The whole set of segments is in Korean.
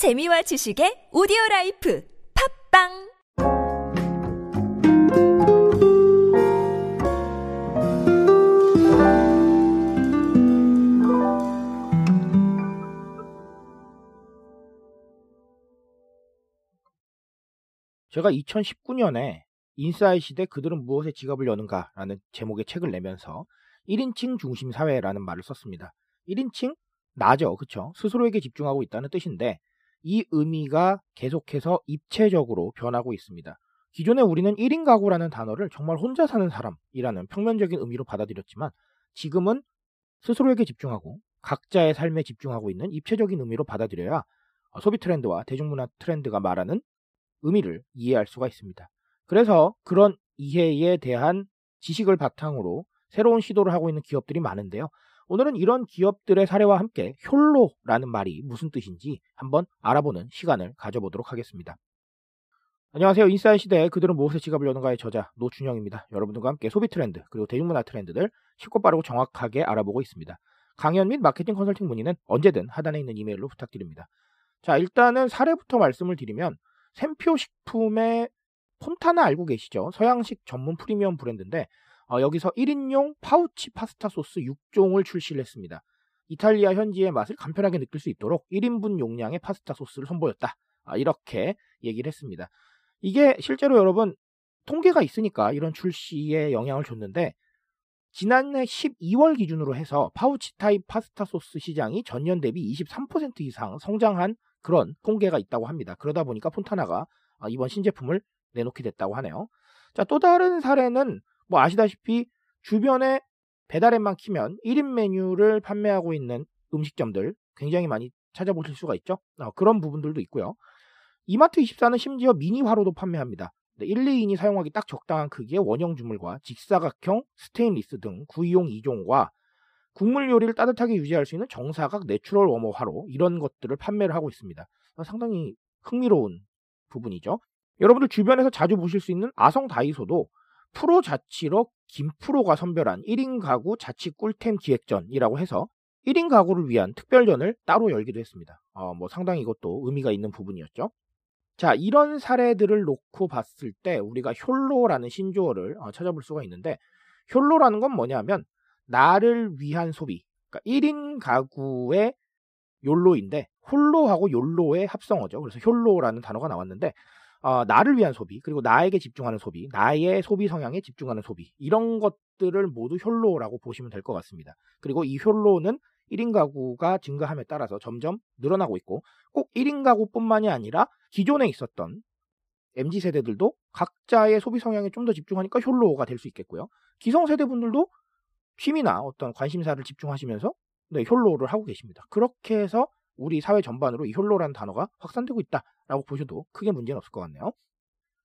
재미와 지식의 오디오 라이프 팟빵 제가 2019년에 인싸의 시대 그들은 무엇에 지갑을 여는가 라는 제목의 책을 내면서 1인칭 중심 사회라는 말을 썼습니다. 1인칭 나죠. 그쵸? 스스로에게 집중하고 있다는 뜻인데 이 의미가 계속해서 입체적으로 변하고 있습니다. 기존에 우리는 1인 가구라는 단어를 정말 혼자 사는 사람이라는 평면적인 의미로 받아들였지만 지금은 스스로에게 집중하고 각자의 삶에 집중하고 있는 입체적인 의미로 받아들여야 소비 트렌드와 대중문화 트렌드가 말하는 의미를 이해할 수가 있습니다. 그래서 그런 이해에 대한 지식을 바탕으로 새로운 시도를 하고 있는 기업들이 많은데요. 오늘은 이런 기업들의 사례와 함께 욜로라는 말이 무슨 뜻인지 한번 알아보는 시간을 가져보도록 하겠습니다. 안녕하세요. 인사이 시대에 그들은 무엇에 지갑을 여는가의 저자 노준영입니다. 여러분들과 함께 소비 트렌드 그리고 대중문화 트렌드들 쉽고 빠르고 정확하게 알아보고 있습니다. 강연 및 마케팅 컨설팅 문의는 언제든 하단에 있는 이메일로 부탁드립니다. 자, 일단은 사례부터 말씀을 드리면 샘표 식품의 폰타나 알고 계시죠? 서양식 전문 프리미엄 브랜드인데 어, 여기서 1인용 파우치 파스타 소스 6종을 출시를 했습니다. 이탈리아 현지의 맛을 간편하게 느낄 수 있도록 1인분 용량의 파스타 소스를 선보였다. 아, 이렇게 얘기를 했습니다. 이게 실제로 여러분 통계가 있으니까 이런 출시에 영향을 줬는데 지난해 12월 기준으로 해서 파우치 타입 파스타 소스 시장이 전년 대비 23% 이상 성장한 그런 통계가 있다고 합니다. 그러다 보니까 폰타나가 아, 이번 신제품을 내놓게 됐다고 하네요. 자, 또 다른 사례는 뭐 아시다시피 주변에 배달앱만 키면 1인 메뉴를 판매하고 있는 음식점들 굉장히 많이 찾아보실 수가 있죠. 어, 그런 부분들도 있고요. 이마트 24는 심지어 미니 화로도 판매합니다. 1, 2인이 사용하기 딱 적당한 크기의 원형 주물과 직사각형 스테인리스 등 구이용 2종과 국물 요리를 따뜻하게 유지할 수 있는 정사각 natural warmer 화로 이런 것들을 판매를 하고 있습니다. 상당히 흥미로운 부분이죠. 여러분들 주변에서 자주 보실 수 있는 아성 다이소도 프로 자취러 김프로가 선별한 1인 가구 자취 꿀템 기획전이라고 해서 1인 가구를 위한 특별전을 따로 열기도 했습니다. 어, 뭐 상당히 이것도 의미가 있는 부분이었죠. 자, 이런 사례들을 놓고 봤을 때 우리가 횰로라는 신조어를 어, 찾아볼 수가 있는데 욜로라는 건 뭐냐면 나를 위한 소비. 그러니까 1인 가구의 욜로인데 홀로하고 욜로의 합성어죠. 그래서 욜로라는 단어가 나왔는데 어, 나를 위한 소비, 그리고 나에게 집중하는 소비, 나의 소비 성향에 집중하는 소비, 이런 것들을 모두 욜로라고 보시면 될 것 같습니다. 그리고 이 욜로는 1인 가구가 증가함에 따라서 점점 늘어나고 있고, 꼭 1인 가구뿐만이 아니라 기존에 있었던 MZ 세대들도 각자의 소비 성향에 좀 더 집중하니까 욜로가 될 수 있겠고요. 기성 세대분들도 취미나 어떤 관심사를 집중하시면서 네, 욜로를 하고 계십니다. 그렇게 해서 우리 사회 전반으로 이 욜로라는 단어가 확산되고 있다라고 보셔도 크게 문제는 없을 것 같네요.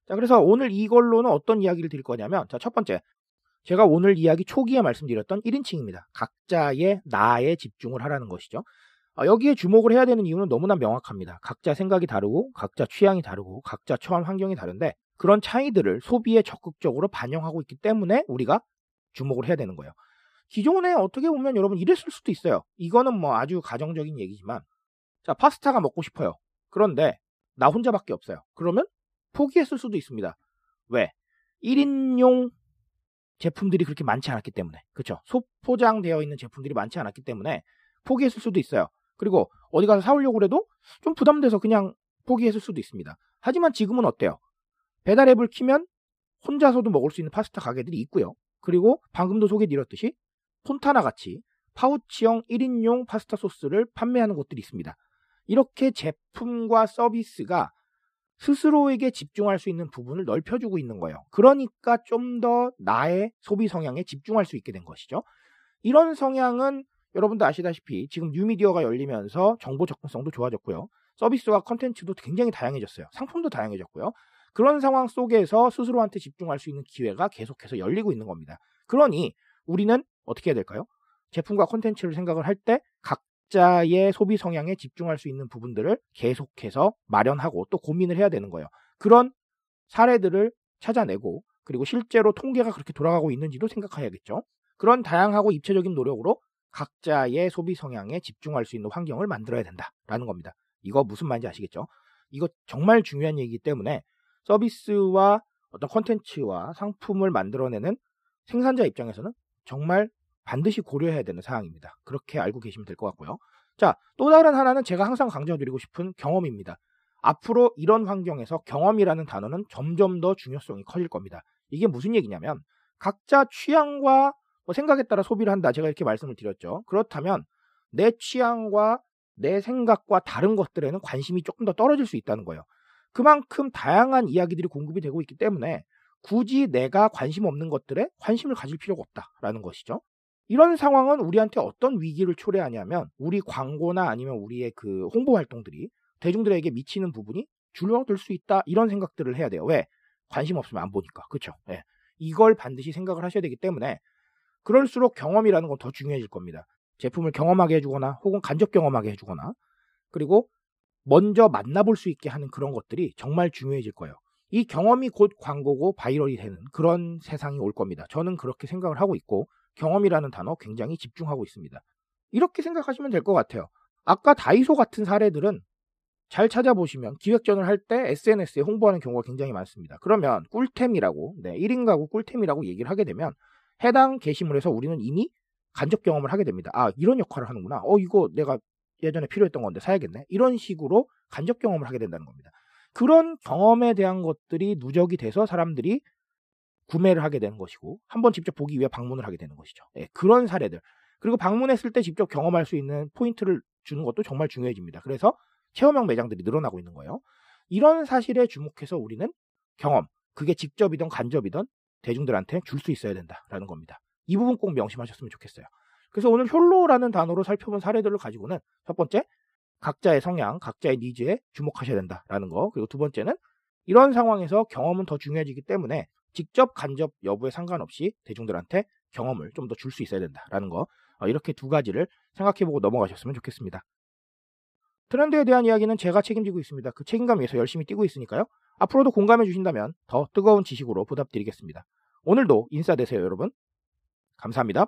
자, 그래서 오늘 이걸로는 어떤 이야기를 드릴 거냐면, 자, 첫 번째. 제가 오늘 이야기 초기에 말씀드렸던 1인칭입니다. 각자의 나에 집중을 하라는 것이죠. 어, 여기에 주목을 해야 되는 이유는 너무나 명확합니다. 각자 생각이 다르고, 각자 취향이 다르고, 각자 처한 환경이 다른데, 그런 차이들을 소비에 적극적으로 반영하고 있기 때문에 우리가 주목을 해야 되는 거예요. 기존에 어떻게 보면 여러분 이랬을 수도 있어요. 이거는 뭐 아주 가정적인 얘기지만, 자, 파스타가 먹고 싶어요. 그런데 나 혼자밖에 없어요. 그러면 포기했을 수도 있습니다. 왜? 1인용 제품들이 그렇게 많지 않았기 때문에. 그렇죠? 소포장되어 있는 제품들이 많지 않았기 때문에 포기했을 수도 있어요. 그리고 어디 가서 사오려고 해도 좀 부담돼서 그냥 포기했을 수도 있습니다. 하지만 지금은 어때요? 배달 앱을 키면 혼자서도 먹을 수 있는 파스타 가게들이 있고요. 그리고 방금도 소개드렸듯이 폰타나 같이 파우치형 1인용 파스타 소스를 판매하는 곳들이 있습니다. 이렇게 제품과 서비스가 스스로에게 집중할 수 있는 부분을 넓혀주고 있는 거예요. 그러니까 좀 더 나의 소비 성향에 집중할 수 있게 된 것이죠. 이런 성향은 여러분도 아시다시피 지금 뉴미디어가 열리면서 정보 접근성도 좋아졌고요. 서비스와 컨텐츠도 굉장히 다양해졌어요. 상품도 다양해졌고요. 그런 상황 속에서 스스로한테 집중할 수 있는 기회가 계속해서 열리고 있는 겁니다. 그러니 우리는 어떻게 해야 될까요? 제품과 컨텐츠를 생각을 할 때 각 자의 소비 성향에 집중할 수 있는 부분들을 계속해서 마련하고 또 고민을 해야 되는 거예요. 그런 사례들을 찾아내고 그리고 실제로 통계가 그렇게 돌아가고 있는지도 생각해야겠죠. 그런 다양하고 입체적인 노력으로 각자의 소비 성향에 집중할 수 있는 환경을 만들어야 된다라는 겁니다. 이거 무슨 말인지 아시겠죠? 이거 정말 중요한 얘기이기 때문에 서비스와 어떤 콘텐츠와 상품을 만들어내는 생산자 입장에서는 정말 반드시 고려해야 되는 사항입니다. 그렇게 알고 계시면 될 것 같고요. 자, 또 다른 하나는 제가 항상 강조드리고 싶은 경험입니다. 앞으로 이런 환경에서 경험이라는 단어는 점점 더 중요성이 커질 겁니다. 이게 무슨 얘기냐면 각자 취향과 뭐 생각에 따라 소비를 한다. 제가 이렇게 말씀을 드렸죠. 그렇다면 내 취향과 내 생각과 다른 것들에는 관심이 조금 더 떨어질 수 있다는 거예요. 그만큼 다양한 이야기들이 공급이 되고 있기 때문에 굳이 내가 관심 없는 것들에 관심을 가질 필요가 없다라는 것이죠. 이런 상황은 우리한테 어떤 위기를 초래하냐면 우리 광고나 아니면 우리의 그 홍보 활동들이 대중들에게 미치는 부분이 줄어들 수 있다 이런 생각들을 해야 돼요. 왜? 관심 없으면 안 보니까. 그렇죠? 예. 이걸 반드시 생각을 하셔야 되기 때문에 그럴수록 경험이라는 건 더 중요해질 겁니다. 제품을 경험하게 해주거나 혹은 간접 경험하게 해주거나 그리고 먼저 만나볼 수 있게 하는 그런 것들이 정말 중요해질 거예요. 이 경험이 곧 광고고 viral이 되는 그런 세상이 올 겁니다. 저는 그렇게 생각을 하고 있고 경험이라는 단어 굉장히 집중하고 있습니다. 이렇게 생각하시면 될 것 같아요. 아까 다이소 같은 사례들은 잘 찾아보시면 기획전을 할 때 SNS에 홍보하는 경우가 굉장히 많습니다. 그러면 꿀템이라고, 네, 1인 가구 꿀템이라고 얘기를 하게 되면 해당 게시물에서 우리는 이미 간접 경험을 하게 됩니다. 아, 이런 역할을 하는구나. 어, 이거 내가 예전에 필요했던 건데 사야겠네. 이런 식으로 간접 경험을 하게 된다는 겁니다. 그런 경험에 대한 것들이 누적이 돼서 사람들이 구매를 하게 되는 것이고 한번 직접 보기 위해 방문을 하게 되는 것이죠. 예, 그런 사례들. 그리고 방문했을 때 직접 경험할 수 있는 포인트를 주는 것도 정말 중요해집니다. 그래서 체험형 매장들이 늘어나고 있는 거예요. 이런 사실에 주목해서 우리는 경험, 그게 직접이든 간접이든 대중들한테 줄 수 있어야 된다라는 겁니다. 이 부분 꼭 명심하셨으면 좋겠어요. 그래서 오늘 욜로라는 단어로 살펴본 사례들을 가지고는 첫 번째, 각자의 성향, 각자의 니즈에 주목하셔야 된다라는 거. 그리고 두 번째는 이런 상황에서 경험은 더 중요해지기 때문에 직접 간접 여부에 상관없이 대중들한테 경험을 좀 더 줄 수 있어야 된다라는 거. 어, 이렇게 두 가지를 생각해보고 넘어가셨으면 좋겠습니다. 트렌드에 대한 이야기는 제가 책임지고 있습니다. 그 책임감 위해서 열심히 뛰고 있으니까요. 앞으로도 공감해 주신다면 더 뜨거운 지식으로 보답드리겠습니다. 오늘도 인싸 되세요, 여러분. 감사합니다.